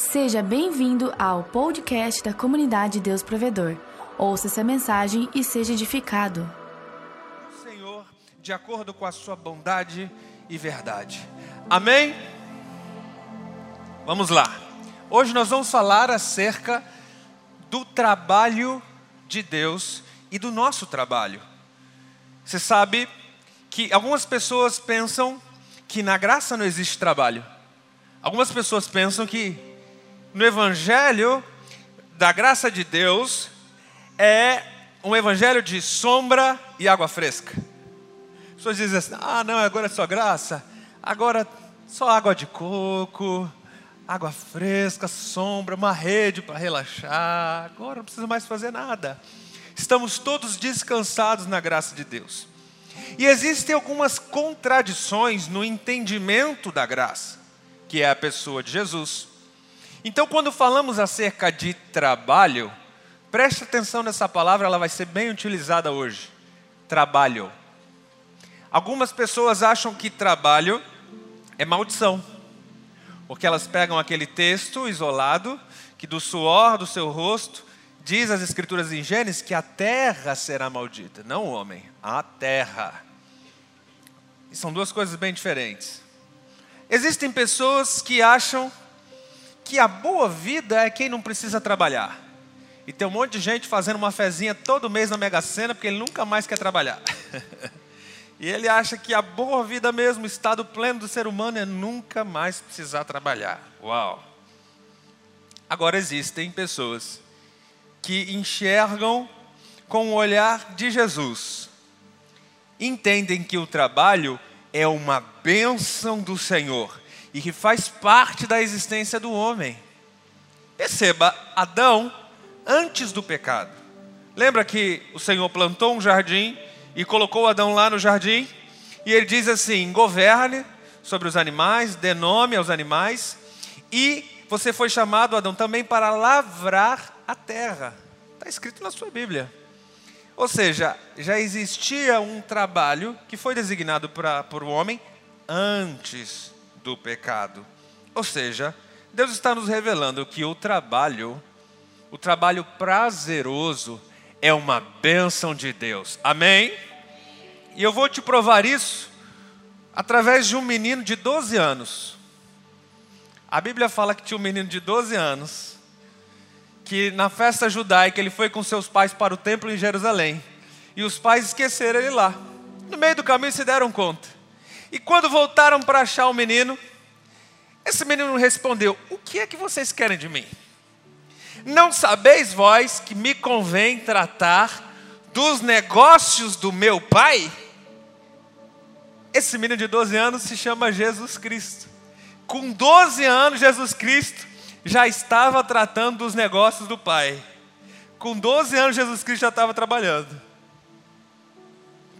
Seja bem-vindo ao podcast da comunidade Deus Provedor. Ouça essa mensagem e seja edificado. Senhor, de acordo com a sua bondade e verdade. Amém? Vamos lá. Hoje nós vamos falar acerca do trabalho de Deus e do nosso trabalho. Você sabe que algumas pessoas pensam que na graça não existe trabalho. Algumas pessoas pensam que no evangelho da graça de Deus é um evangelho de sombra e água fresca. As pessoas dizem assim: ah, não, agora é só graça, agora só água de coco, água fresca, sombra, uma rede para relaxar, agora não precisa mais fazer nada. Estamos todos descansados na graça de Deus. E existem algumas contradições no entendimento da graça, que é a pessoa de Jesus. Então, quando falamos acerca de trabalho, preste atenção nessa palavra, ela vai ser bem utilizada hoje. Trabalho. Algumas pessoas acham que trabalho é maldição, porque elas pegam aquele texto isolado, que do suor do seu rosto, diz as Escrituras em Gênesis que a terra será maldita, não o homem, a terra. E são duas coisas bem diferentes. Existem pessoas que acham que a boa vida é quem não precisa trabalhar. E tem um monte de gente fazendo uma fezinha todo mês na Mega Sena porque ele nunca mais quer trabalhar. e ele acha que a boa vida mesmo, o estado pleno do ser humano é nunca mais precisar trabalhar. Uau! Agora existem pessoas que enxergam com o olhar de Jesus. Entendem que o trabalho é uma bênção do Senhor e que faz parte da existência do homem. Perceba, Adão, antes do pecado. Lembra que o Senhor plantou um jardim e colocou Adão lá no jardim? E ele diz assim: governe sobre os animais, dê nome aos animais, e você foi chamado, Adão, também para lavrar a terra. Está escrito na sua Bíblia. Ou seja, já existia um trabalho que foi designado para, por o homem antes do pecado. Ou seja, Deus está nos revelando que o trabalho, o trabalho prazeroso, é uma bênção de Deus. Amém? E eu vou te provar isso através de um menino de 12 anos. A Bíblia fala que tinha um menino de 12 anos, que na festa judaica ele foi com seus pais para o templo em Jerusalém, e os pais esqueceram ele lá. No meio do caminho se deram conta. E quando voltaram para achar o menino, esse menino respondeu: O que é que vocês querem de mim? Não sabeis vós que me convém tratar dos negócios do meu pai? Esse menino de 12 anos se chama Jesus Cristo. Com 12 anos, Jesus Cristo já estava tratando dos negócios do pai. Com 12 anos, Jesus Cristo já estava trabalhando.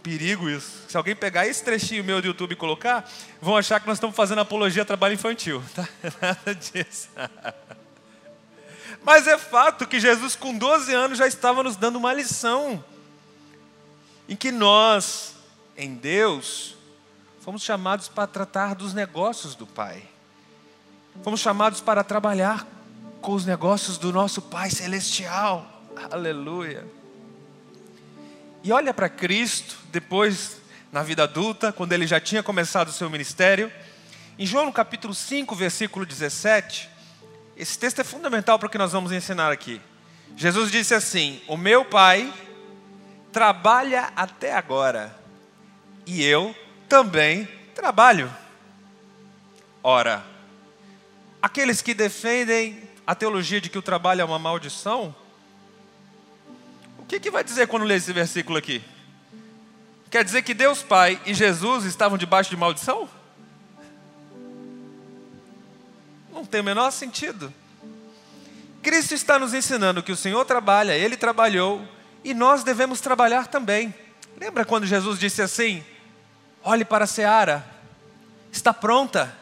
Perigo isso. Se alguém pegar esse trechinho meu do YouTube e colocar, vão achar que nós estamos fazendo apologia a trabalho infantil. Tá? Nada disso. Mas é fato que Jesus, com 12 anos, já estava nos dando uma lição. Em que nós, em Deus, fomos chamados para tratar dos negócios do Pai. Fomos chamados para trabalhar com os negócios do nosso Pai Celestial. Aleluia. E olha para Cristo, depois, na vida adulta, quando ele já tinha começado o seu ministério. Em João no capítulo 5, versículo 17, esse texto é fundamental para o que nós vamos ensinar aqui. Jesus disse assim: O meu Pai trabalha até agora, e eu também trabalho. Ora, aqueles que defendem a teologia de que o trabalho é uma maldição, que, que vai dizer quando lê esse versículo aqui? Quer dizer que Deus Pai e Jesus estavam debaixo de maldição? Não tem o menor sentido. Cristo está nos ensinando que o Senhor trabalha, Ele trabalhou e nós devemos trabalhar também. Lembra quando Jesus disse assim: Olhe para a seara, está pronta,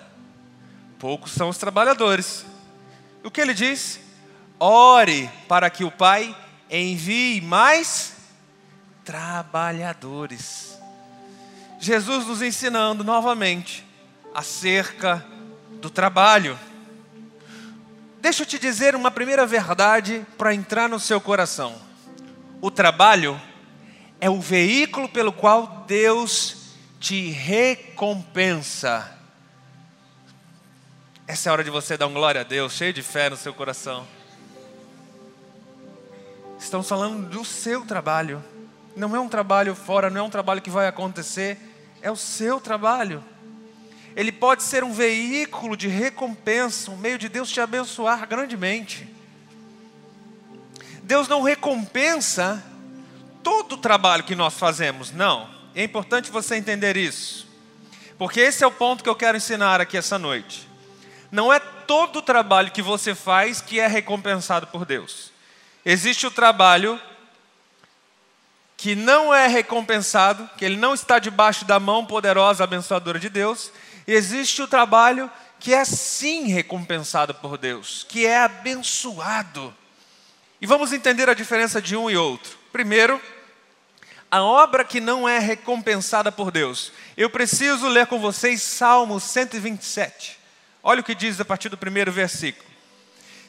poucos são os trabalhadores. O que ele diz? Ore para que o Pai envie mais trabalhadores. Jesus nos ensinando novamente acerca do trabalho. Deixa eu te dizer uma primeira verdade para entrar no seu coração. O trabalho é o veículo pelo qual Deus te recompensa. Essa é a hora de você dar um glória a Deus, cheio de fé no seu coração. Estamos falando do seu trabalho. Não é um trabalho fora, não é um trabalho que vai acontecer, é o seu trabalho. Ele pode ser um veículo de recompensa, um meio de Deus te abençoar grandemente. Deus não recompensa todo o trabalho que nós fazemos, não. É importante você entender isso, porque esse é o ponto que eu quero ensinar aqui essa noite. Não é todo o trabalho que você faz que é recompensado por Deus. Existe o trabalho que não é recompensado, que ele não está debaixo da mão poderosa, abençoadora de Deus, existe o trabalho que é sim recompensado por Deus, que é abençoado. E vamos entender a diferença de um e outro. Primeiro, a obra que não é recompensada por Deus. Eu preciso ler com vocês Salmo 127. Olha o que diz a partir do primeiro versículo.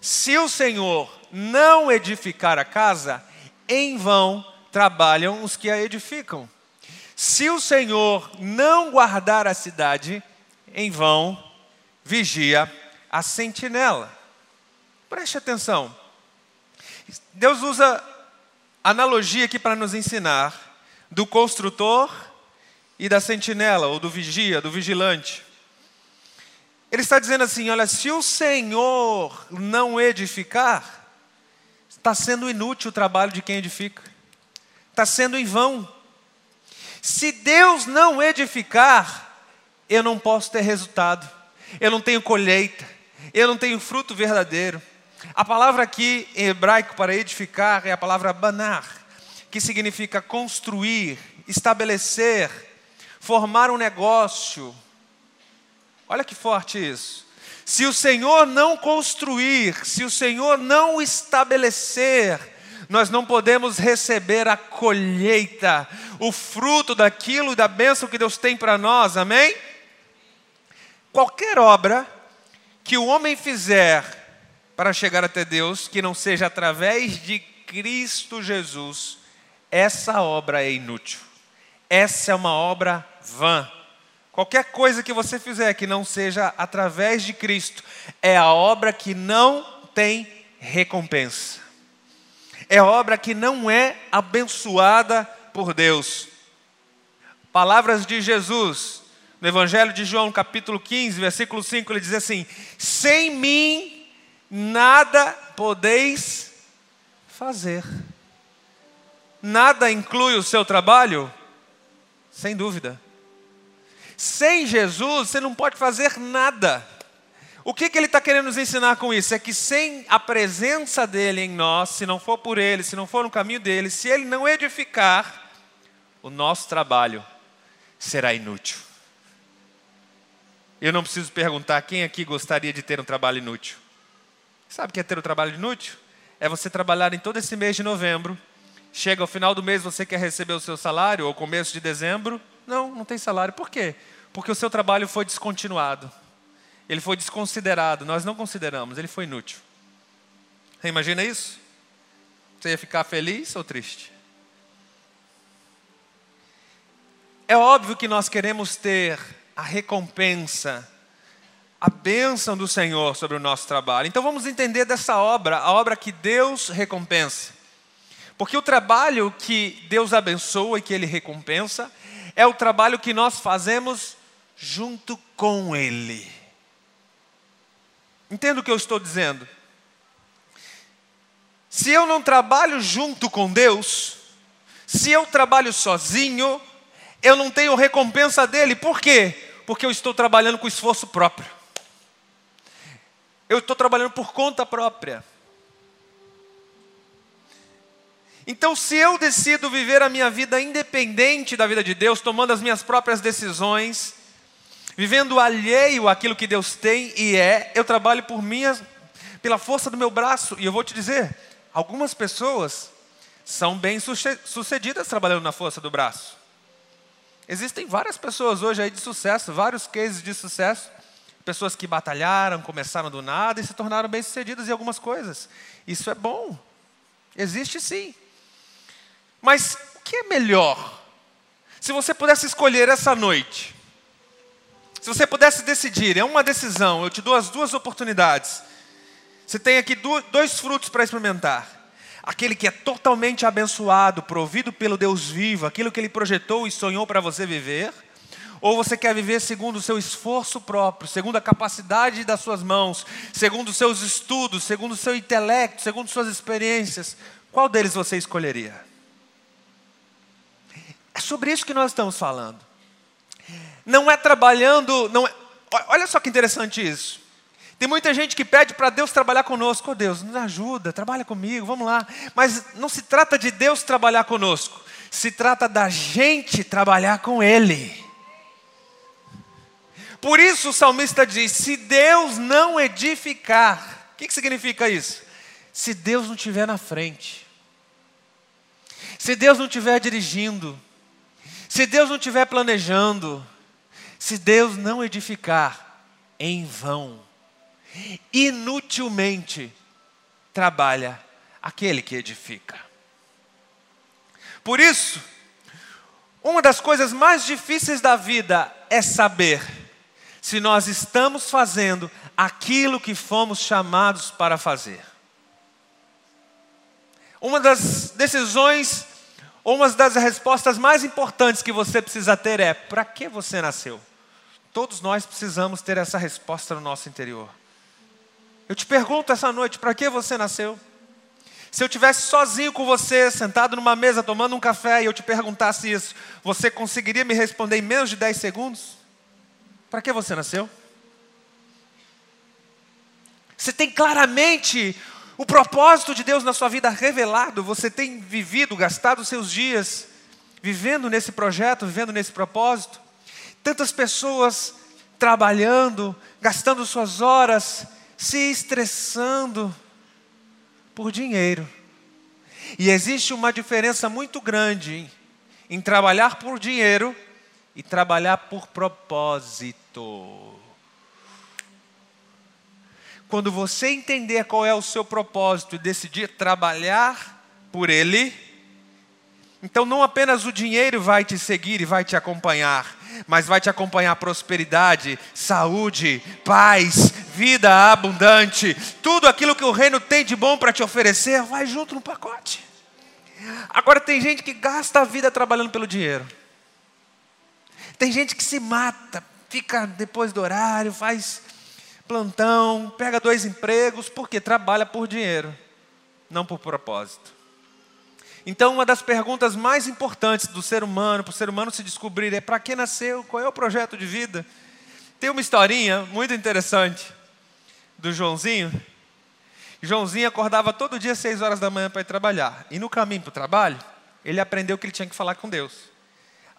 Se o Senhor não edificar a casa, em vão trabalham os que a edificam. Se o Senhor não guardar a cidade, em vão vigia a sentinela. Preste atenção. Deus usa analogia aqui para nos ensinar do construtor e da sentinela, ou do vigia, do vigilante. Ele está dizendo assim: olha, se o Senhor não edificar, está sendo inútil o trabalho de quem edifica, está sendo em vão. Se Deus não edificar, eu não posso ter resultado, eu não tenho colheita, eu não tenho fruto verdadeiro. A palavra aqui em hebraico para edificar é a palavra banar, que significa construir, estabelecer, formar um negócio, Olha que forte isso. Se o Senhor não construir, se o Senhor não estabelecer, nós não podemos receber a colheita, o fruto daquilo, da bênção que Deus tem para nós, amém? Qualquer obra que o homem fizer para chegar até Deus, que não seja através de Cristo Jesus, essa obra é inútil. Essa é uma obra vã. Qualquer coisa que você fizer que não seja através de Cristo, é a obra que não tem recompensa. É obra que não é abençoada por Deus. Palavras de Jesus, no Evangelho de João, capítulo 15, versículo 5, ele diz assim: Sem mim nada podeis fazer. Nada inclui o seu trabalho? Sem dúvida. Sem Jesus, você não pode fazer nada. O que, que ele está querendo nos ensinar com isso? É que sem a presença dele em nós, se não for por ele, se não for no caminho dele, se ele não edificar, o nosso trabalho será inútil. Eu não preciso perguntar quem aqui gostaria de ter um trabalho inútil. Sabe o que é ter um trabalho inútil? É você trabalhar em todo esse mês de novembro, chega ao final do mês você quer receber o seu salário, ou começo de dezembro, não, não tem salário. Por quê? Porque o seu trabalho foi descontinuado. Ele foi desconsiderado. Nós não consideramos, ele foi inútil. Você imagina isso? Você ia ficar feliz ou triste? É óbvio que nós queremos ter a recompensa, a bênção do Senhor sobre o nosso trabalho. Então vamos entender dessa obra, a obra que Deus recompensa. Porque o trabalho que Deus abençoa e que Ele recompensa é o trabalho que nós fazemos junto com Ele. Entenda o que eu estou dizendo? Se eu não trabalho junto com Deus, se eu trabalho sozinho, eu não tenho recompensa dele. Por quê? Porque eu estou trabalhando com esforço próprio. Eu estou trabalhando por conta própria. Então, se eu decido viver a minha vida independente da vida de Deus, tomando as minhas próprias decisões, vivendo alheio àquilo que Deus tem e é, eu trabalho por minhas, pela força do meu braço. E eu vou te dizer, algumas pessoas são bem sucedidas trabalhando na força do braço. Existem várias pessoas hoje aí de sucesso, vários cases de sucesso, Pessoas que batalharam, começaram do nada e se tornaram bem-sucedidas em algumas coisas. Isso é bom. Existe sim. Mas o que é melhor? Se você pudesse escolher essa noite, se você pudesse decidir, é uma decisão, eu te dou as duas oportunidades. Você tem aqui dois frutos para experimentar. Aquele que é totalmente abençoado, provido pelo Deus vivo, aquilo que Ele projetou e sonhou para você viver ou você quer viver segundo o seu esforço próprio, segundo a capacidade das suas mãos, segundo os seus estudos, segundo o seu intelecto, segundo suas experiências? Qual deles você escolheria? É sobre isso que nós estamos falando. Não é trabalhando, não é, olha só que interessante isso. Tem muita gente que pede para Deus trabalhar conosco. Oh Deus, nos ajuda, trabalha comigo, vamos lá. Mas não se trata de Deus trabalhar conosco, se trata da gente trabalhar com Ele. Por isso o salmista diz: se Deus não edificar, o que, que significa isso? Se Deus não estiver na frente, se Deus não estiver dirigindo, se Deus não estiver planejando, se Deus não edificar, em vão, inutilmente trabalha aquele que edifica. Por isso, uma das coisas mais difíceis da vida é saber se nós estamos fazendo aquilo que fomos chamados para fazer. Uma das decisões, uma das respostas mais importantes que você precisa ter é: para que você nasceu? Todos nós precisamos ter essa resposta no nosso interior. Eu te pergunto essa noite: para que você nasceu? Se eu tivesse sozinho com você, sentado numa mesa tomando um café e eu te perguntasse isso, você conseguiria me responder em menos de 10 segundos? Para que você nasceu? Você tem claramente o propósito de Deus na sua vida revelado, você tem vivido, gastado seus dias vivendo nesse projeto, vivendo nesse propósito. Tantas pessoas trabalhando, gastando suas horas, se estressando por dinheiro. E existe uma diferença muito grande em trabalhar por dinheiro e trabalhar por propósito. Quando você entender qual é o seu propósito e decidir trabalhar por ele, então não apenas o dinheiro vai te seguir e vai te acompanhar, mas vai te acompanhar prosperidade, saúde, paz, vida abundante, tudo aquilo que o reino tem de bom para te oferecer, vai junto no pacote. Agora tem gente que gasta a vida trabalhando pelo dinheiro. Tem gente que se mata, fica depois do horário, faz plantão, pega dois empregos, porque trabalha por dinheiro, não por propósito. Então, uma das perguntas mais importantes do ser humano, para o ser humano se descobrir, é para que nasceu, qual é o projeto de vida. Tem uma historinha muito interessante do Joãozinho. Joãozinho acordava todo dia às seis horas da manhã para ir trabalhar. E no caminho para o trabalho, ele aprendeu que ele tinha que falar com Deus.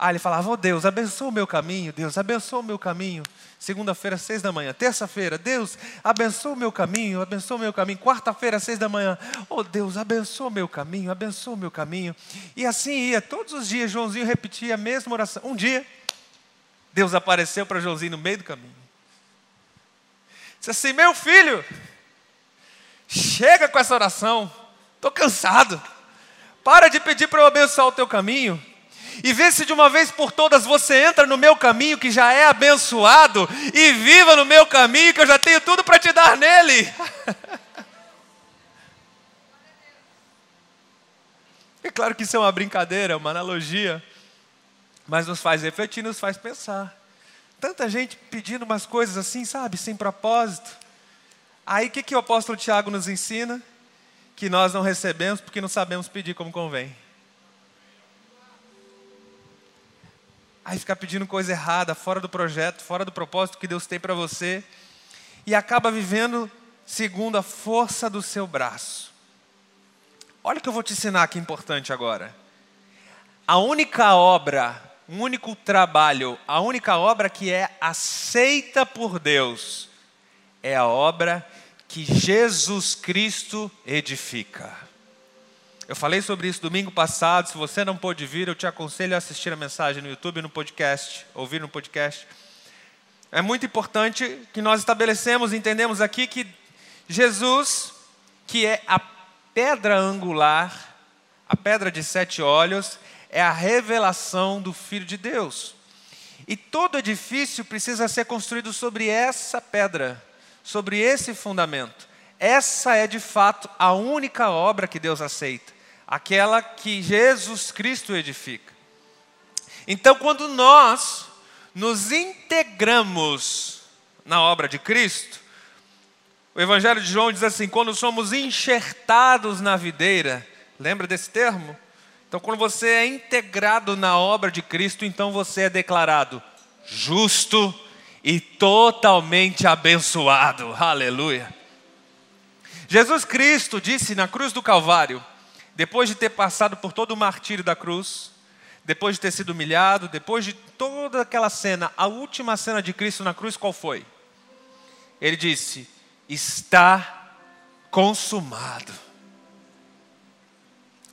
Ah, ele falava, oh Deus, abençoa o meu caminho, Deus, abençoa o meu caminho. Segunda-feira, seis da manhã. Terça-feira, Deus, abençoa o meu caminho, abençoa o meu caminho. Quarta-feira, seis da manhã. Oh Deus, abençoa o meu caminho, abençoa o meu caminho. E assim ia, todos os dias, Joãozinho repetia a mesma oração. Um dia, Deus apareceu para Joãozinho no meio do caminho. Disse assim: Meu filho, chega com essa oração, estou cansado. Para de pedir para eu abençoar o teu caminho e vê se de uma vez por todas você entra no meu caminho que já é abençoado e viva no meu caminho que eu já tenho tudo para te dar nele. É claro que isso é uma brincadeira, uma analogia, mas nos faz refletir, nos faz pensar. Tanta gente pedindo umas coisas assim, sabe, sem propósito. Aí o que, que o apóstolo Tiago nos ensina? Que nós não recebemos porque não sabemos pedir como convém. Aí ficar pedindo coisa errada, fora do projeto, fora do propósito que Deus tem para você, e acaba vivendo segundo a força do seu braço. Olha o que eu vou te ensinar que importante agora. A única obra, o um único trabalho, a única obra que é aceita por Deus é a obra que Jesus Cristo edifica. Eu falei sobre isso domingo passado. Se você não pôde vir, eu te aconselho a assistir a mensagem no YouTube, no podcast, ouvir no podcast. é muito importante que nós estabelecemos, entendemos aqui que Jesus, que é a pedra angular, a pedra de sete olhos, é a revelação do Filho de Deus. E todo edifício precisa ser construído sobre essa pedra, sobre esse fundamento. Essa é de fato a única obra que Deus aceita, aquela que Jesus Cristo edifica. Então, quando nós nos integramos na obra de Cristo, o Evangelho de João diz assim: quando somos enxertados na videira, lembra desse termo? Então, quando você é integrado na obra de Cristo, então você é declarado justo e totalmente abençoado. Aleluia. Jesus Cristo disse na cruz do Calvário, depois de ter passado por todo o martírio da cruz, depois de ter sido humilhado, depois de toda aquela cena, a última cena de Cristo na cruz, qual foi? Ele disse: Está consumado.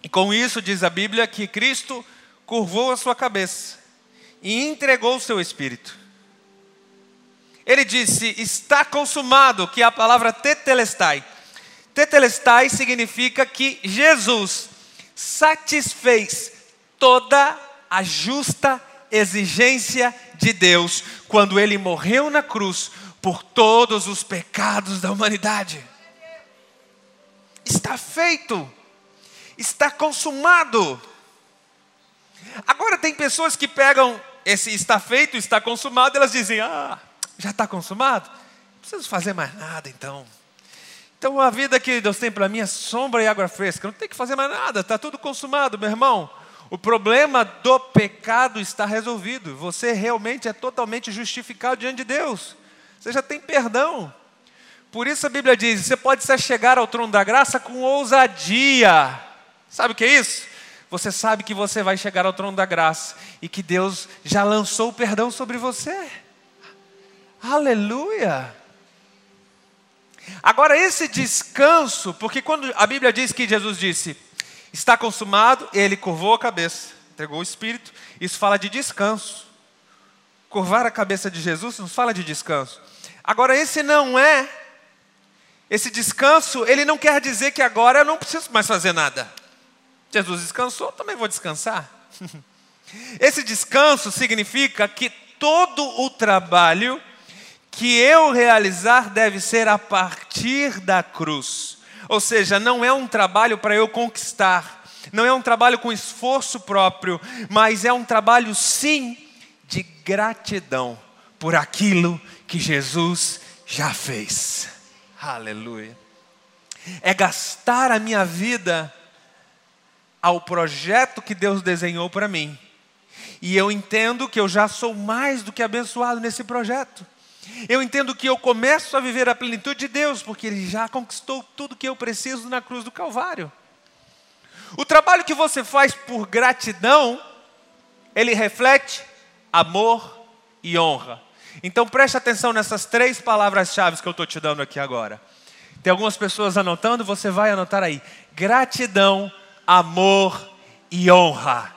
E com isso diz a Bíblia que Cristo curvou a sua cabeça e entregou o seu espírito. Ele disse: Está consumado, que é a palavra tetelestai. Tetelestai significa que Jesus satisfez toda a justa exigência de Deus quando ele morreu na cruz por todos os pecados da humanidade. Está feito está consumado. Agora tem pessoas que pegam esse está feito, está consumado, elas dizem: "Ah, já está consumado? Não preciso fazer mais nada então". Então a vida que Deus tem para mim é sombra e água fresca. Não tem que fazer mais nada, está tudo consumado, meu irmão. O problema do pecado está resolvido. Você realmente é totalmente justificado diante de Deus. Você já tem perdão. Por isso a Bíblia diz: você pode se chegar ao trono da graça com ousadia. Sabe o que é isso? Você sabe que você vai chegar ao trono da graça e que Deus já lançou o perdão sobre você. Aleluia! Agora, esse descanso, porque quando a Bíblia diz que Jesus disse, está consumado, ele curvou a cabeça, entregou o espírito, isso fala de descanso. Curvar a cabeça de Jesus nos fala de descanso. Agora, esse não é, esse descanso, ele não quer dizer que agora eu não preciso mais fazer nada. Jesus descansou, também vou descansar. Esse descanso significa que todo o trabalho que eu realizar deve ser a partir da cruz. Ou seja, não é um trabalho para eu conquistar, não é um trabalho com esforço próprio, mas é um trabalho sim de gratidão por aquilo que Jesus já fez. Aleluia. É gastar a minha vida ao projeto que Deus desenhou para mim. E eu entendo que eu já sou mais do que abençoado nesse projeto. Eu entendo que eu começo a viver a plenitude de Deus, porque Ele já conquistou tudo que eu preciso na cruz do Calvário. O trabalho que você faz por gratidão, ele reflete amor e honra. Então preste atenção nessas três palavras-chave que eu estou te dando aqui agora. Tem algumas pessoas anotando, você vai anotar aí. Gratidão, amor e honra.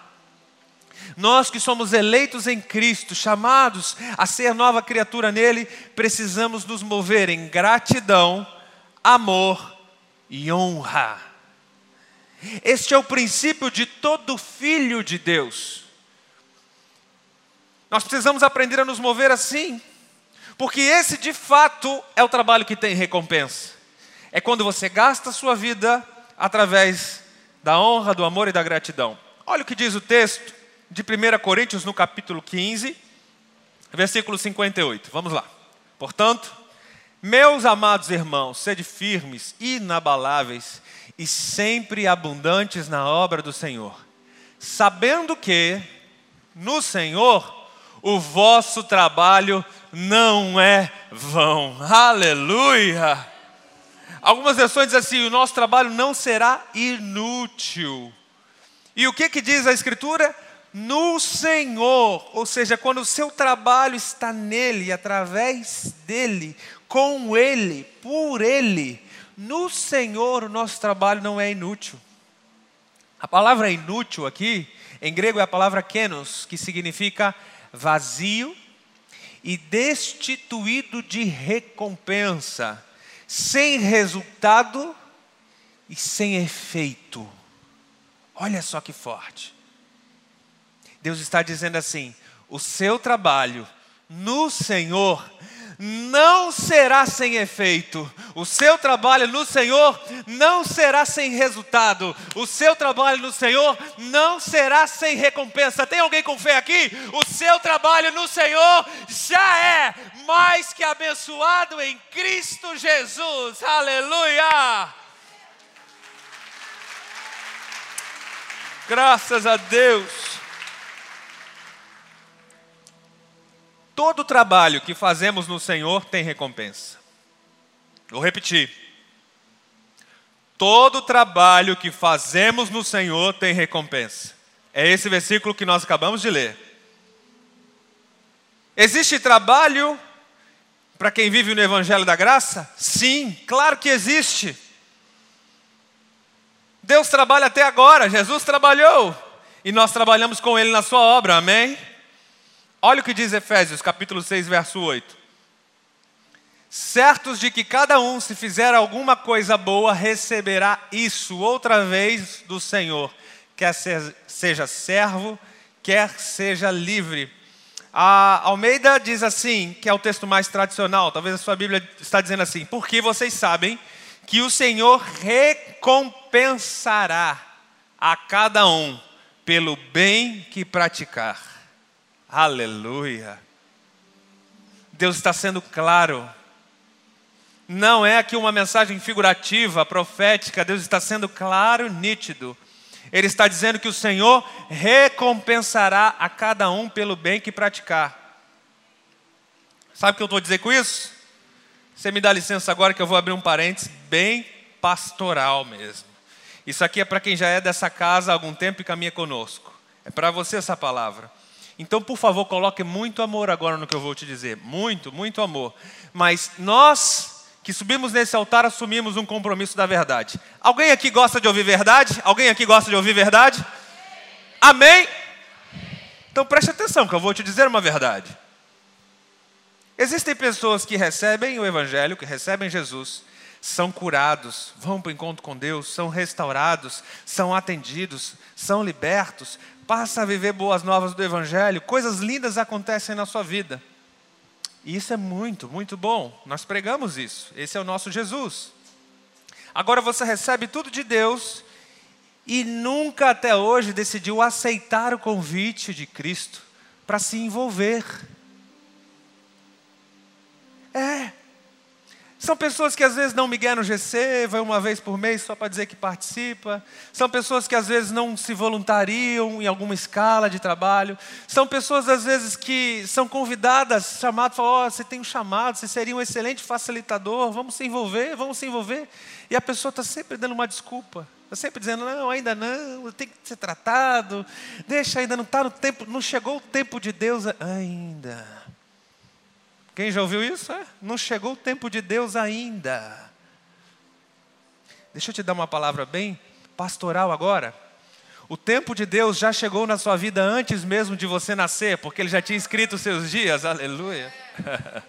Nós que somos eleitos em Cristo, chamados a ser nova criatura nele, precisamos nos mover em gratidão, amor e honra. Este é o princípio de todo filho de Deus. Nós precisamos aprender a nos mover assim, porque esse de fato é o trabalho que tem recompensa. É quando você gasta a sua vida através da honra, do amor e da gratidão. Olha o que diz o texto de 1 Coríntios, no capítulo 15, versículo 58. Vamos lá. Portanto, meus amados irmãos, sede firmes, inabaláveis e sempre abundantes na obra do Senhor, sabendo que no Senhor o vosso trabalho não é vão. Aleluia! Algumas versões dizem assim: o nosso trabalho não será inútil. E o que, que diz a Escritura? No Senhor, ou seja, quando o seu trabalho está nele, através dele, com ele, por ele, no Senhor o nosso trabalho não é inútil. A palavra inútil aqui, em grego, é a palavra kenos, que significa vazio e destituído de recompensa, sem resultado e sem efeito. Olha só que forte. Deus está dizendo assim: o seu trabalho no Senhor não será sem efeito, o seu trabalho no Senhor não será sem resultado, o seu trabalho no Senhor não será sem recompensa. Tem alguém com fé aqui? O seu trabalho no Senhor já é mais que abençoado em Cristo Jesus, aleluia! Graças a Deus. Todo trabalho que fazemos no Senhor tem recompensa. Vou repetir. Todo trabalho que fazemos no Senhor tem recompensa. É esse versículo que nós acabamos de ler. Existe trabalho para quem vive no Evangelho da Graça? Sim, claro que existe. Deus trabalha até agora, Jesus trabalhou, e nós trabalhamos com Ele na Sua obra, amém? Olha o que diz Efésios, capítulo 6, verso 8. Certos de que cada um, se fizer alguma coisa boa, receberá isso outra vez do Senhor, quer seja servo, quer seja livre. A Almeida diz assim, que é o texto mais tradicional, talvez a sua Bíblia está dizendo assim, porque vocês sabem que o Senhor recompensará a cada um pelo bem que praticar. Aleluia. Deus está sendo claro. Não é aqui uma mensagem figurativa, profética, Deus está sendo claro, nítido. Ele está dizendo que o Senhor recompensará a cada um pelo bem que praticar. Sabe o que eu estou a dizer com isso? Você me dá licença agora que eu vou abrir um parênteses bem pastoral mesmo. Isso aqui é para quem já é dessa casa há algum tempo e caminha conosco. É para você essa palavra. Então, por favor, coloque muito amor agora no que eu vou te dizer. Muito, muito amor. Mas nós que subimos nesse altar assumimos um compromisso da verdade. Alguém aqui gosta de ouvir verdade? Alguém aqui gosta de ouvir verdade? Amém? Então preste atenção, que eu vou te dizer uma verdade. Existem pessoas que recebem o Evangelho, que recebem Jesus, são curados, vão para o encontro com Deus, são restaurados, são atendidos, são libertos, passa a viver boas novas do Evangelho, coisas lindas acontecem na sua vida. E isso é muito, muito bom. Nós pregamos isso. Esse é o nosso Jesus. Agora você recebe tudo de Deus e nunca até hoje decidiu aceitar o convite de Cristo para se envolver. É, são pessoas que às vezes não miguel no GC, vai uma vez por mês só para dizer que participa. São pessoas que às vezes não se voluntariam em alguma escala de trabalho. São pessoas às vezes que são convidadas, chamadas, falam, oh, você tem um chamado, você seria um excelente facilitador, vamos se envolver, vamos se envolver. E a pessoa está sempre dando uma desculpa. Está sempre dizendo, não, ainda não, tem que ser tratado, deixa, ainda não está no tempo, não chegou o tempo de Deus ainda. Quem já ouviu isso? É? Não chegou o tempo de Deus ainda. Deixa eu te dar uma palavra bem pastoral agora. O tempo de Deus já chegou na sua vida antes mesmo de você nascer, porque Ele já tinha escrito os seus dias, aleluia.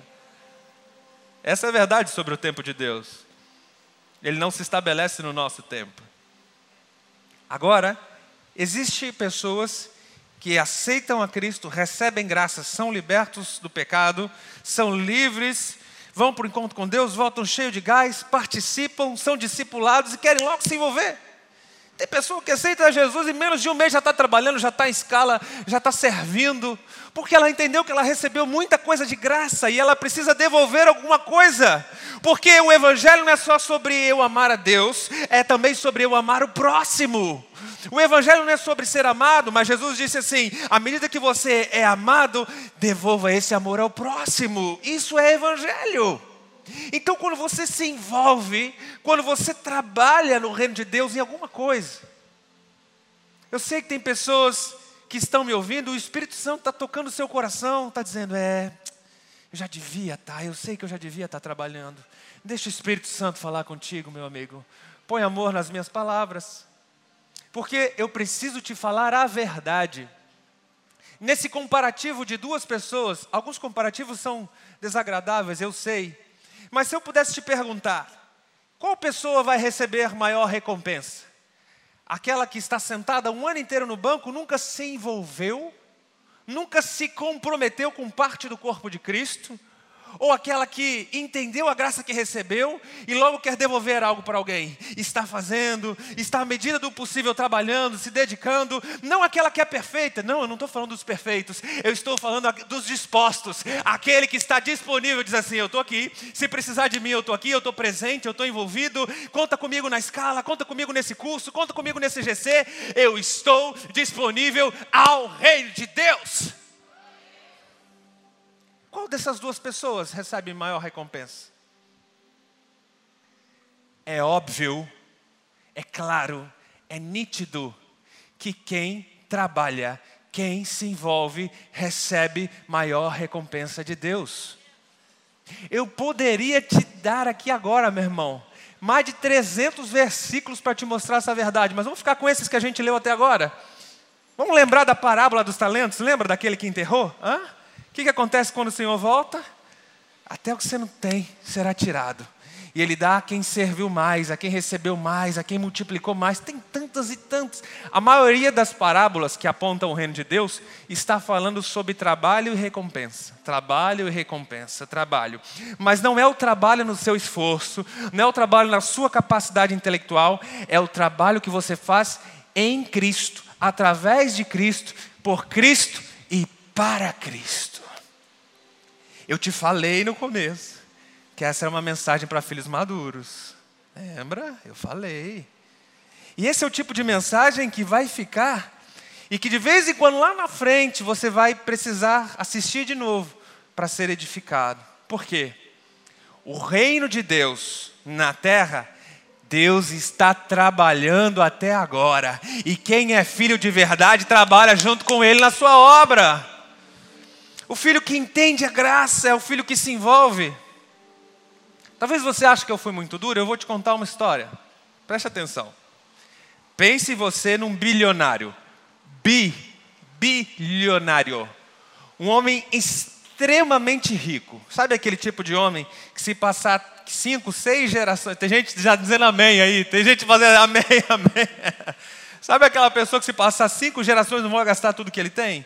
Essa é a verdade sobre o tempo de Deus. Ele não se estabelece no nosso tempo. Agora, existem pessoas que aceitam a Cristo, recebem graça, são libertos do pecado, são livres, vão para o encontro com Deus, voltam cheios de gás, participam, são discipulados e querem logo se envolver. Tem pessoa que aceita Jesus e menos de um mês já está trabalhando, já está em escala, já está servindo, porque ela entendeu que ela recebeu muita coisa de graça e ela precisa devolver alguma coisa. Porque o Evangelho não é só sobre eu amar a Deus, é também sobre eu amar o próximo. O Evangelho não é sobre ser amado, mas Jesus disse assim: à medida que você é amado, devolva esse amor ao próximo. Isso é Evangelho. Então, quando você se envolve, quando você trabalha no reino de Deus em alguma coisa, eu sei que tem pessoas que estão me ouvindo, o Espírito Santo está tocando o seu coração, está dizendo: é, eu já devia estar, tá, eu sei que eu já devia estar tá trabalhando. Deixa o Espírito Santo falar contigo, meu amigo. Põe amor nas minhas palavras. Porque eu preciso te falar a verdade. nesse comparativo de duas pessoas, alguns comparativos são desagradáveis, eu sei, mas se eu pudesse te perguntar, qual pessoa vai receber maior recompensa? Aquela que está sentada um ano inteiro no banco, nunca se envolveu, nunca se comprometeu com parte do corpo de Cristo, ou aquela que entendeu a graça que recebeu e logo quer devolver algo para alguém. Está fazendo, está à medida do possível trabalhando, se dedicando. Não aquela que é perfeita, não, eu não estou falando dos perfeitos, eu estou falando dos dispostos. Aquele que está disponível, diz assim: Eu estou aqui, se precisar de mim, eu estou aqui, eu estou presente, eu estou envolvido. Conta comigo na escala, conta comigo nesse curso, conta comigo nesse GC. Eu estou disponível ao reino de Deus. Qual dessas duas pessoas recebe maior recompensa? É óbvio, é claro, é nítido que quem trabalha, quem se envolve, recebe maior recompensa de Deus. Eu poderia te dar aqui agora, meu irmão, mais de 300 versículos para te mostrar essa verdade, mas vamos ficar com esses que a gente leu até agora. Vamos lembrar da parábola dos talentos? Lembra daquele que enterrou? Hã? O que, que acontece quando o Senhor volta? Até o que você não tem será tirado. E Ele dá a quem serviu mais, a quem recebeu mais, a quem multiplicou mais. Tem tantas e tantas. A maioria das parábolas que apontam o reino de Deus está falando sobre trabalho e recompensa. Trabalho e recompensa, trabalho. Mas não é o trabalho no seu esforço, não é o trabalho na sua capacidade intelectual, é o trabalho que você faz em Cristo, através de Cristo, por Cristo e para Cristo. Eu te falei no começo que essa era uma mensagem para filhos maduros. Lembra? Eu falei. E esse é o tipo de mensagem que vai ficar e que de vez em quando lá na frente você vai precisar assistir de novo para ser edificado. Por quê? O reino de Deus na terra, Deus está trabalhando até agora. E quem é filho de verdade trabalha junto com Ele na sua obra. O filho que entende a graça é o filho que se envolve. Talvez você ache que eu fui muito duro, eu vou te contar uma história. Preste atenção. Pense você num bilionário. Bi, bilionário. Um homem extremamente rico. Sabe aquele tipo de homem que se passar cinco, seis gerações, tem gente já dizendo amém aí, tem gente fazendo amém, amém. Sabe aquela pessoa que se passar cinco gerações não vai gastar tudo que ele tem?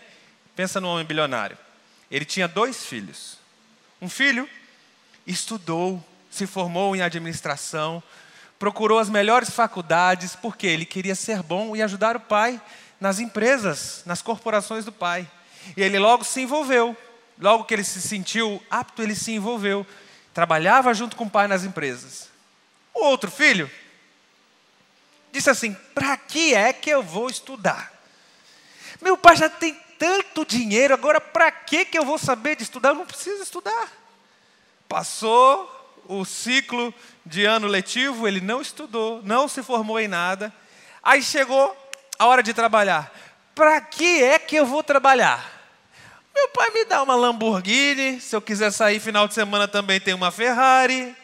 Pensa num homem bilionário. Ele tinha dois filhos. Um filho estudou, se formou em administração, procurou as melhores faculdades, porque ele queria ser bom e ajudar o pai nas empresas, nas corporações do pai. E ele logo se envolveu. Logo que ele se sentiu apto, ele se envolveu. Trabalhava junto com o pai nas empresas. O outro filho disse assim: Para que é que eu vou estudar? Meu pai já tem tanto dinheiro, agora para que que eu vou saber de estudar? Eu não preciso estudar. Passou o ciclo de ano letivo, ele não estudou, não se formou em nada. Aí chegou a hora de trabalhar. Para que é que eu vou trabalhar? Meu pai me dá uma Lamborghini, se eu quiser sair final de semana também tem uma Ferrari.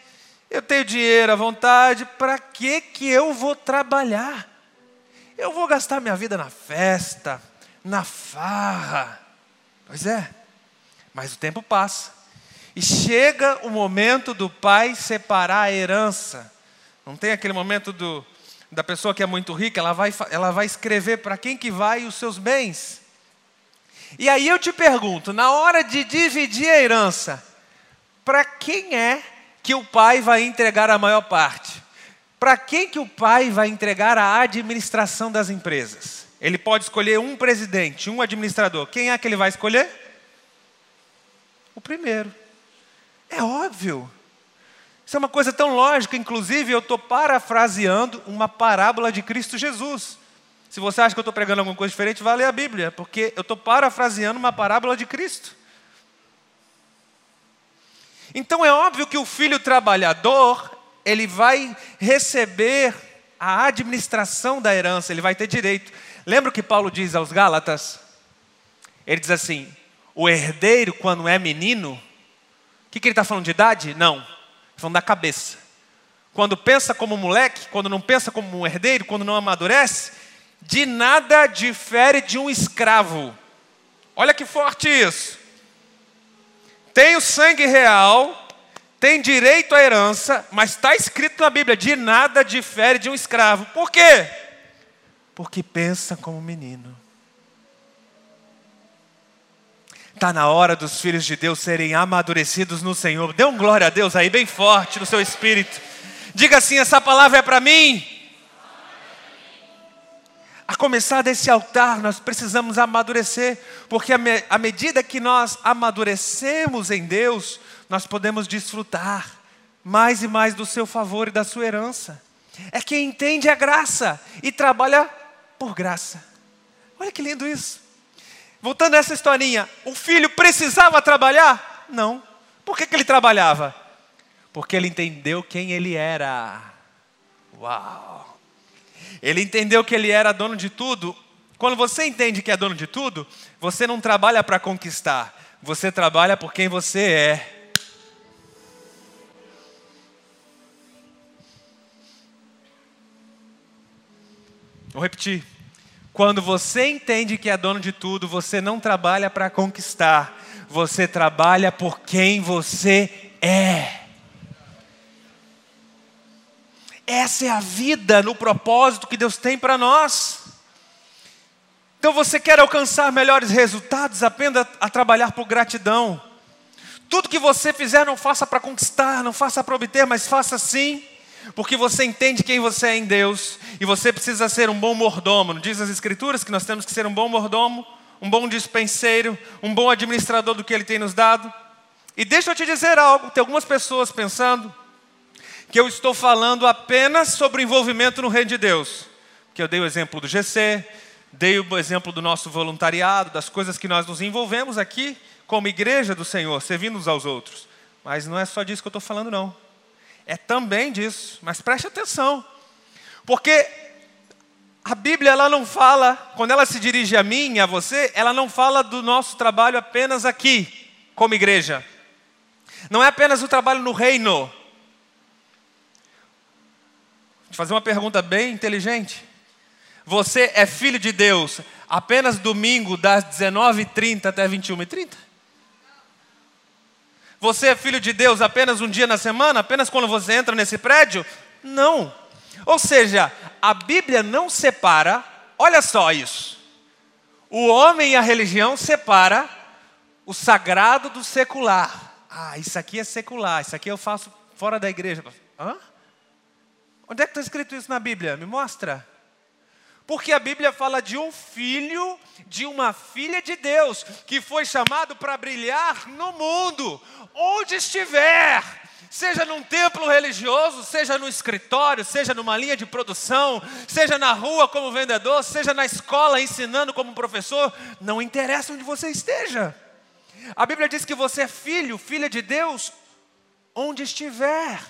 Eu tenho dinheiro à vontade, para que que eu vou trabalhar? Eu vou gastar minha vida na festa, na farra. Pois é, mas o tempo passa. E chega o momento do pai separar a herança. Não tem aquele momento do, da pessoa que é muito rica, ela vai, ela vai escrever para quem que vai os seus bens. E aí eu te pergunto, na hora de dividir a herança, para quem é que o pai vai entregar a maior parte? Para quem que o pai vai entregar a administração das empresas? Ele pode escolher um presidente, um administrador. Quem é que ele vai escolher? O primeiro. É óbvio. Isso é uma coisa tão lógica, inclusive eu estou parafraseando uma parábola de Cristo Jesus. Se você acha que eu estou pregando alguma coisa diferente, vá ler a Bíblia, porque eu estou parafraseando uma parábola de Cristo. Então é óbvio que o filho trabalhador, ele vai receber a administração da herança, ele vai ter direito. Lembra o que Paulo diz aos Gálatas? Ele diz assim: o herdeiro, quando é menino, o que, que ele está falando de idade? Não, está falando da cabeça. Quando pensa como moleque, quando não pensa como um herdeiro, quando não amadurece, de nada difere de um escravo. Olha que forte isso. Tem o sangue real, tem direito à herança, mas está escrito na Bíblia: de nada difere de um escravo. Por quê? Porque pensa como menino. Está na hora dos filhos de Deus serem amadurecidos no Senhor. Dê um glória a Deus aí, bem forte no seu espírito. Diga assim: essa palavra é para mim. A começar desse altar, nós precisamos amadurecer, porque à medida que nós amadurecemos em Deus, nós podemos desfrutar mais e mais do seu favor e da sua herança. É quem entende a graça e trabalha por graça. Olha que lindo isso. Voltando a essa historinha, o filho precisava trabalhar? Não. Por que, que ele trabalhava? Porque ele entendeu quem ele era. Uau! Ele entendeu que ele era dono de tudo. Quando você entende que é dono de tudo, você não trabalha para conquistar, você trabalha por quem você é. Vou repetir. Quando você entende que é dono de tudo, você não trabalha para conquistar, você trabalha por quem você é. Essa é a vida no propósito que Deus tem para nós. Então você quer alcançar melhores resultados, aprenda a trabalhar por gratidão. Tudo que você fizer, não faça para conquistar, não faça para obter, mas faça sim porque você entende quem você é em Deus e você precisa ser um bom mordomo. Não diz as Escrituras que nós temos que ser um bom mordomo, um bom dispenseiro, um bom administrador do que Ele tem nos dado? E deixa eu te dizer algo: tem algumas pessoas pensando que eu estou falando apenas sobre o envolvimento no reino de Deus. Que eu dei o exemplo do GC, dei o exemplo do nosso voluntariado, das coisas que nós nos envolvemos aqui como igreja do Senhor, servindo uns aos outros. Mas não é só disso que eu estou falando, não é também disso, mas preste atenção, porque a Bíblia ela não fala, quando ela se dirige a mim e a você, ela não fala do nosso trabalho apenas aqui, como igreja. Não é apenas o trabalho no reino. Vou te fazer uma pergunta bem inteligente. Você é filho de Deus apenas domingo das 19h30 até 21h30? Você é filho de Deus apenas um dia na semana, apenas quando você entra nesse prédio? Não. Ou seja, a Bíblia não separa, olha só isso. O homem e a religião separa o sagrado do secular. Ah, isso aqui é secular, isso aqui eu faço fora da igreja. Hã? Onde é que está escrito isso na Bíblia? Me mostra. Porque a Bíblia fala de um filho, de uma filha de Deus, que foi chamado para brilhar no mundo, onde estiver, seja num templo religioso, seja no escritório, seja numa linha de produção, seja na rua como vendedor, seja na escola ensinando como professor, não interessa onde você esteja. A Bíblia diz que você é filho, filha de Deus, onde estiver.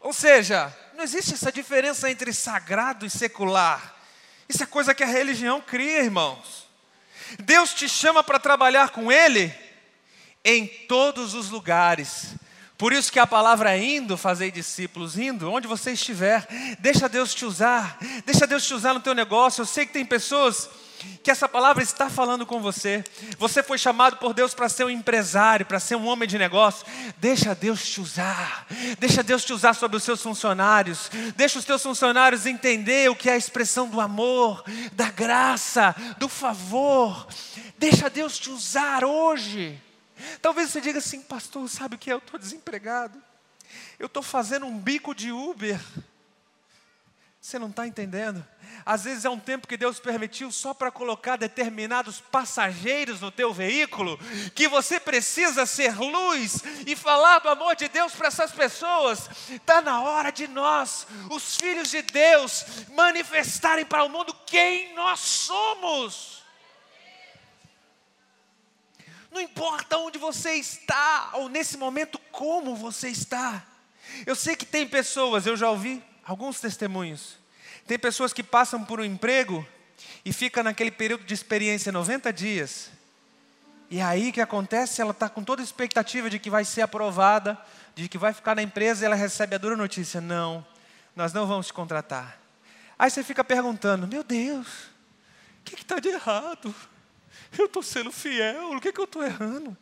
Ou seja, não existe essa diferença entre sagrado e secular. Isso é coisa que a religião cria, irmãos. Deus te chama para trabalhar com Ele em todos os lugares. Por isso que a palavra indo, fazer discípulos, indo, onde você estiver, deixa Deus te usar, deixa Deus te usar no teu negócio. Eu sei que tem pessoas que essa palavra está falando com você. Você foi chamado por Deus para ser um empresário, para ser um homem de negócio. Deixa Deus te usar. Deixa Deus te usar sobre os seus funcionários. Deixa os teus funcionários entender o que é a expressão do amor, da graça, do favor. Deixa Deus te usar hoje. Talvez você diga assim, pastor, sabe o que é? Eu estou desempregado. Eu estou fazendo um bico de Uber. Você não está entendendo? Às vezes é um tempo que Deus permitiu só para colocar determinados passageiros no teu veículo, que você precisa ser luz e falar do amor de Deus para essas pessoas. Está na hora de nós, os filhos de Deus, manifestarem para o mundo quem nós somos. Não importa onde você está, ou nesse momento como você está. Eu sei que tem pessoas, eu já ouvi alguns testemunhos. Tem pessoas que passam por um emprego e fica naquele período de experiência 90 dias. E aí o que acontece? Ela está com toda a expectativa de que vai ser aprovada, de que vai ficar na empresa e ela recebe a dura notícia: não, nós não vamos te contratar. Aí você fica perguntando: meu Deus, o que está de errado? eu estou sendo fiel, o que, é que eu estou errando?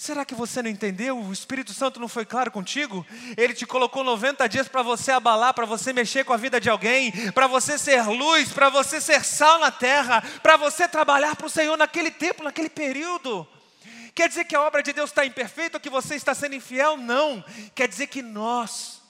Será que você não entendeu? O Espírito Santo não foi claro contigo? Ele te colocou 90 dias para você abalar, para você mexer com a vida de alguém, para você ser luz, para você ser sal na terra, para você trabalhar para o Senhor naquele tempo, naquele período. Quer dizer que a obra de Deus está imperfeita que você está sendo infiel? Não. Quer dizer que nós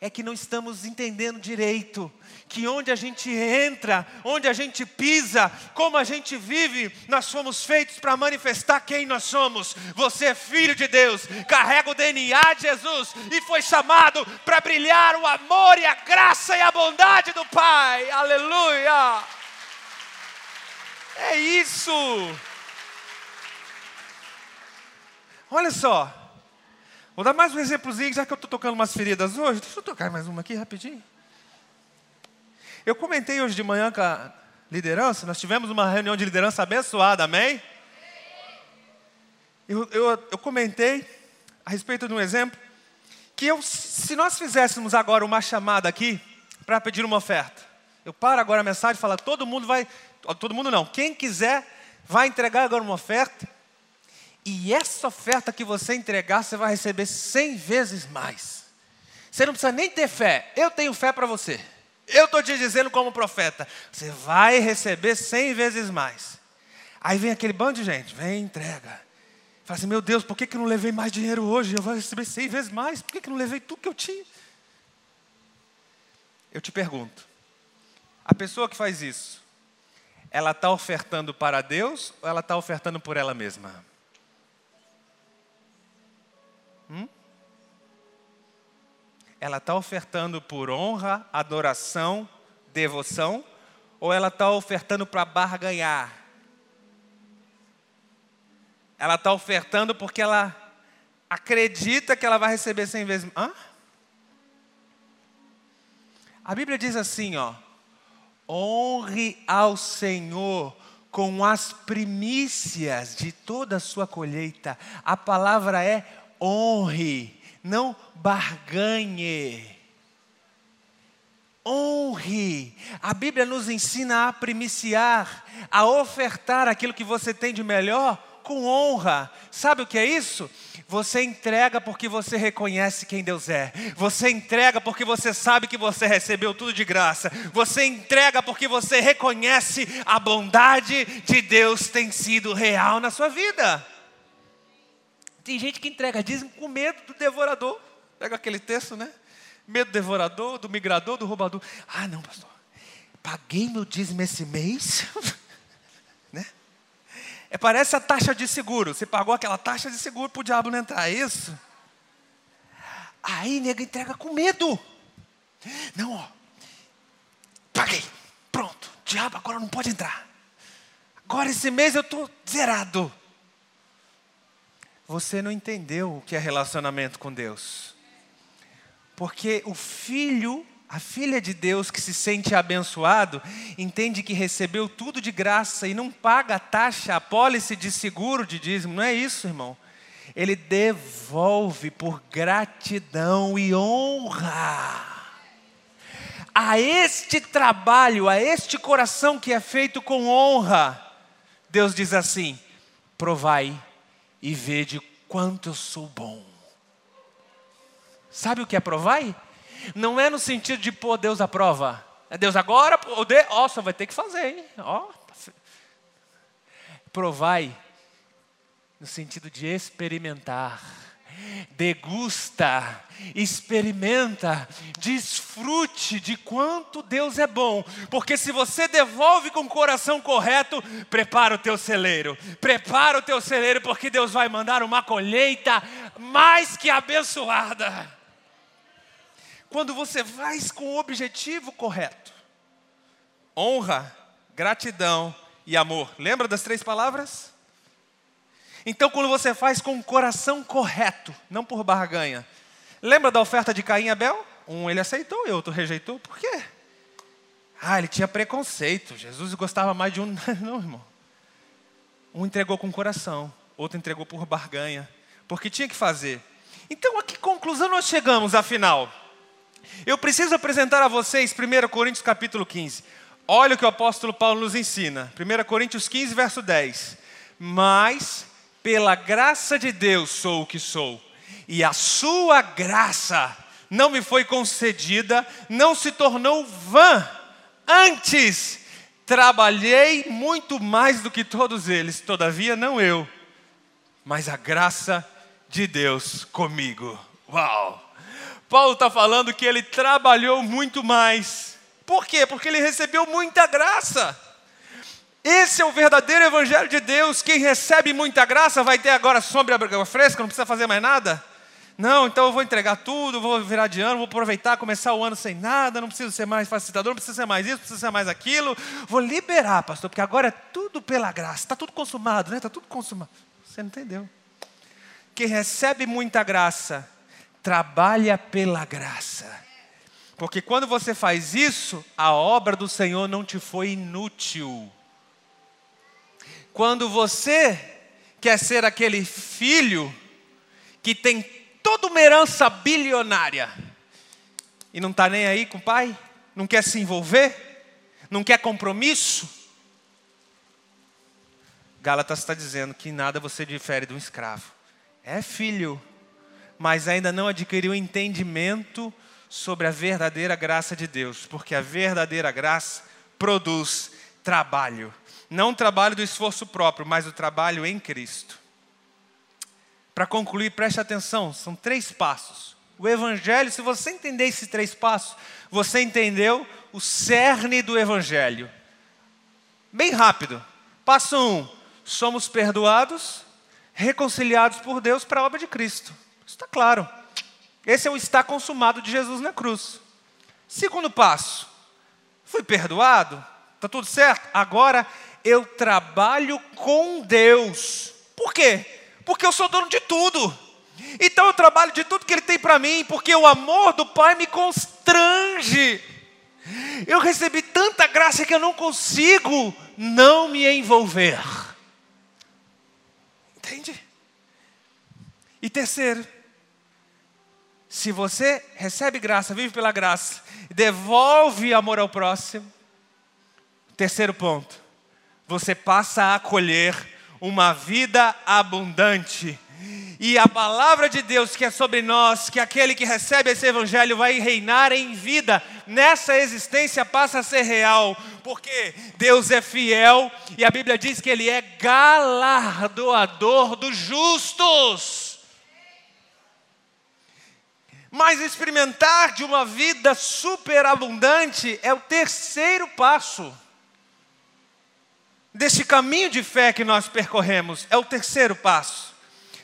é que não estamos entendendo direito que onde a gente entra, onde a gente pisa, como a gente vive, nós fomos feitos para manifestar quem nós somos. Você é filho de Deus, carrega o DNA de Jesus e foi chamado para brilhar o amor e a graça e a bondade do Pai. Aleluia! É isso. Olha só, Vou dar mais um exemplozinho, já que eu estou tocando umas feridas hoje. Deixa eu tocar mais uma aqui rapidinho. Eu comentei hoje de manhã com a liderança, nós tivemos uma reunião de liderança abençoada, amém? Eu, eu, eu comentei a respeito de um exemplo, que eu, se nós fizéssemos agora uma chamada aqui para pedir uma oferta, eu paro agora a mensagem e falo, todo mundo vai, todo mundo não, quem quiser vai entregar agora uma oferta, e essa oferta que você entregar, você vai receber cem vezes mais. Você não precisa nem ter fé. Eu tenho fé para você. Eu estou te dizendo como profeta. Você vai receber cem vezes mais. Aí vem aquele bando de gente, vem entrega. Fala assim, meu Deus, por que, que eu não levei mais dinheiro hoje? Eu vou receber cem vezes mais. Por que, que eu não levei tudo que eu tinha? Eu te pergunto, a pessoa que faz isso, ela está ofertando para Deus ou ela está ofertando por ela mesma? Ela está ofertando por honra, adoração, devoção, ou ela está ofertando para barganhar? Ela está ofertando porque ela acredita que ela vai receber cem vezes. Hã? A Bíblia diz assim, ó: honre ao Senhor com as primícias de toda a sua colheita. A palavra é honre, não barganhe. Honre. A Bíblia nos ensina a primiciar, a ofertar aquilo que você tem de melhor com honra. Sabe o que é isso? Você entrega porque você reconhece quem Deus é. Você entrega porque você sabe que você recebeu tudo de graça. Você entrega porque você reconhece a bondade de Deus tem sido real na sua vida. Tem gente que entrega dízimo com medo do devorador. Pega aquele texto, né? Medo do devorador, do migrador, do roubador. Ah, não, pastor. Paguei meu dízimo esse mês. né? É, parece a taxa de seguro. Você pagou aquela taxa de seguro para o diabo não entrar, é isso? Aí nega entrega com medo. Não, ó. Paguei. Pronto. Diabo agora não pode entrar. Agora esse mês eu estou zerado você não entendeu o que é relacionamento com Deus. Porque o filho, a filha de Deus que se sente abençoado, entende que recebeu tudo de graça e não paga a taxa, a pólice de seguro de dízimo. Não é isso, irmão. Ele devolve por gratidão e honra. A este trabalho, a este coração que é feito com honra, Deus diz assim: provai e vede quanto eu sou bom. Sabe o que é provar? Não é no sentido de pôr Deus à prova. É Deus agora, ó, só vai ter que fazer, hein? Ó. Provai no sentido de experimentar degusta, experimenta, desfrute de quanto Deus é bom, porque se você devolve com o coração correto, prepara o teu celeiro, prepara o teu celeiro, porque Deus vai mandar uma colheita mais que abençoada. Quando você faz com o objetivo correto, honra, gratidão e amor. Lembra das três palavras? Então, quando você faz com o coração correto, não por barganha. Lembra da oferta de Caim e Abel? Um ele aceitou e outro rejeitou. Por quê? Ah, ele tinha preconceito. Jesus gostava mais de um. Não, irmão. Um entregou com o coração, outro entregou por barganha. Porque tinha que fazer. Então, a que conclusão nós chegamos, afinal? Eu preciso apresentar a vocês 1 Coríntios capítulo 15. Olha o que o apóstolo Paulo nos ensina. 1 Coríntios 15, verso 10. Mas pela graça de Deus sou o que sou, e a sua graça não me foi concedida, não se tornou vã. Antes, trabalhei muito mais do que todos eles, todavia não eu, mas a graça de Deus comigo. Uau! Paulo está falando que ele trabalhou muito mais. Por quê? Porque ele recebeu muita graça. Esse é o verdadeiro Evangelho de Deus. Quem recebe muita graça vai ter agora sombra fresca, não precisa fazer mais nada. Não, então eu vou entregar tudo, vou virar de ano, vou aproveitar, começar o ano sem nada, não preciso ser mais facilitador, não preciso ser mais isso, não preciso ser mais aquilo. Vou liberar, pastor, porque agora é tudo pela graça. Está tudo consumado, né? Está tudo consumado. Você não entendeu. Quem recebe muita graça, trabalha pela graça. Porque quando você faz isso, a obra do Senhor não te foi inútil. Quando você quer ser aquele filho que tem toda uma herança bilionária e não está nem aí com o pai, não quer se envolver, não quer compromisso, Gálatas está dizendo que nada você difere de um escravo. É filho, mas ainda não adquiriu entendimento sobre a verdadeira graça de Deus, porque a verdadeira graça produz trabalho. Não o trabalho do esforço próprio, mas o trabalho em Cristo. Para concluir, preste atenção, são três passos. O Evangelho, se você entender esses três passos, você entendeu o cerne do Evangelho. Bem rápido. Passo um: somos perdoados, reconciliados por Deus para a obra de Cristo. Isso está claro. Esse é o está consumado de Jesus na cruz. Segundo passo: fui perdoado, está tudo certo? Agora eu trabalho com Deus. Por quê? Porque eu sou dono de tudo. Então eu trabalho de tudo que Ele tem para mim, porque o amor do Pai me constrange. Eu recebi tanta graça que eu não consigo não me envolver. Entende? E terceiro, se você recebe graça, vive pela graça, devolve amor ao próximo. Terceiro ponto, você passa a colher uma vida abundante. E a palavra de Deus que é sobre nós, que aquele que recebe esse evangelho vai reinar em vida, nessa existência passa a ser real, porque Deus é fiel e a Bíblia diz que Ele é galardoador dos justos. Mas experimentar de uma vida superabundante é o terceiro passo desse caminho de fé que nós percorremos. É o terceiro passo.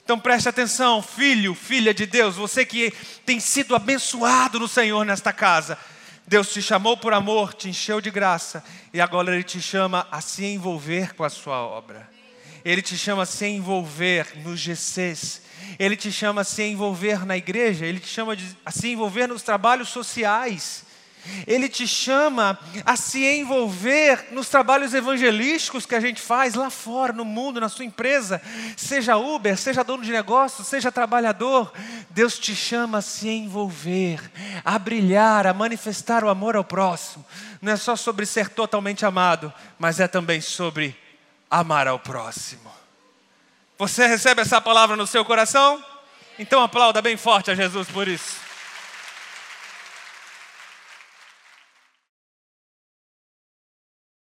Então preste atenção, filho, filha de Deus, você que tem sido abençoado no Senhor nesta casa. Deus te chamou por amor, te encheu de graça, e agora Ele te chama a se envolver com a sua obra. Ele te chama a se envolver nos GCs, Ele te chama a se envolver na igreja, Ele te chama a se envolver nos trabalhos sociais. Ele te chama a se envolver nos trabalhos evangelísticos que a gente faz lá fora, no mundo, na sua empresa, seja Uber, seja dono de negócio, seja trabalhador. Deus te chama a se envolver, a brilhar, a manifestar o amor ao próximo. Não é só sobre ser totalmente amado, mas é também sobre amar ao próximo. Você recebe essa palavra no seu coração? Então aplauda bem forte a Jesus por isso.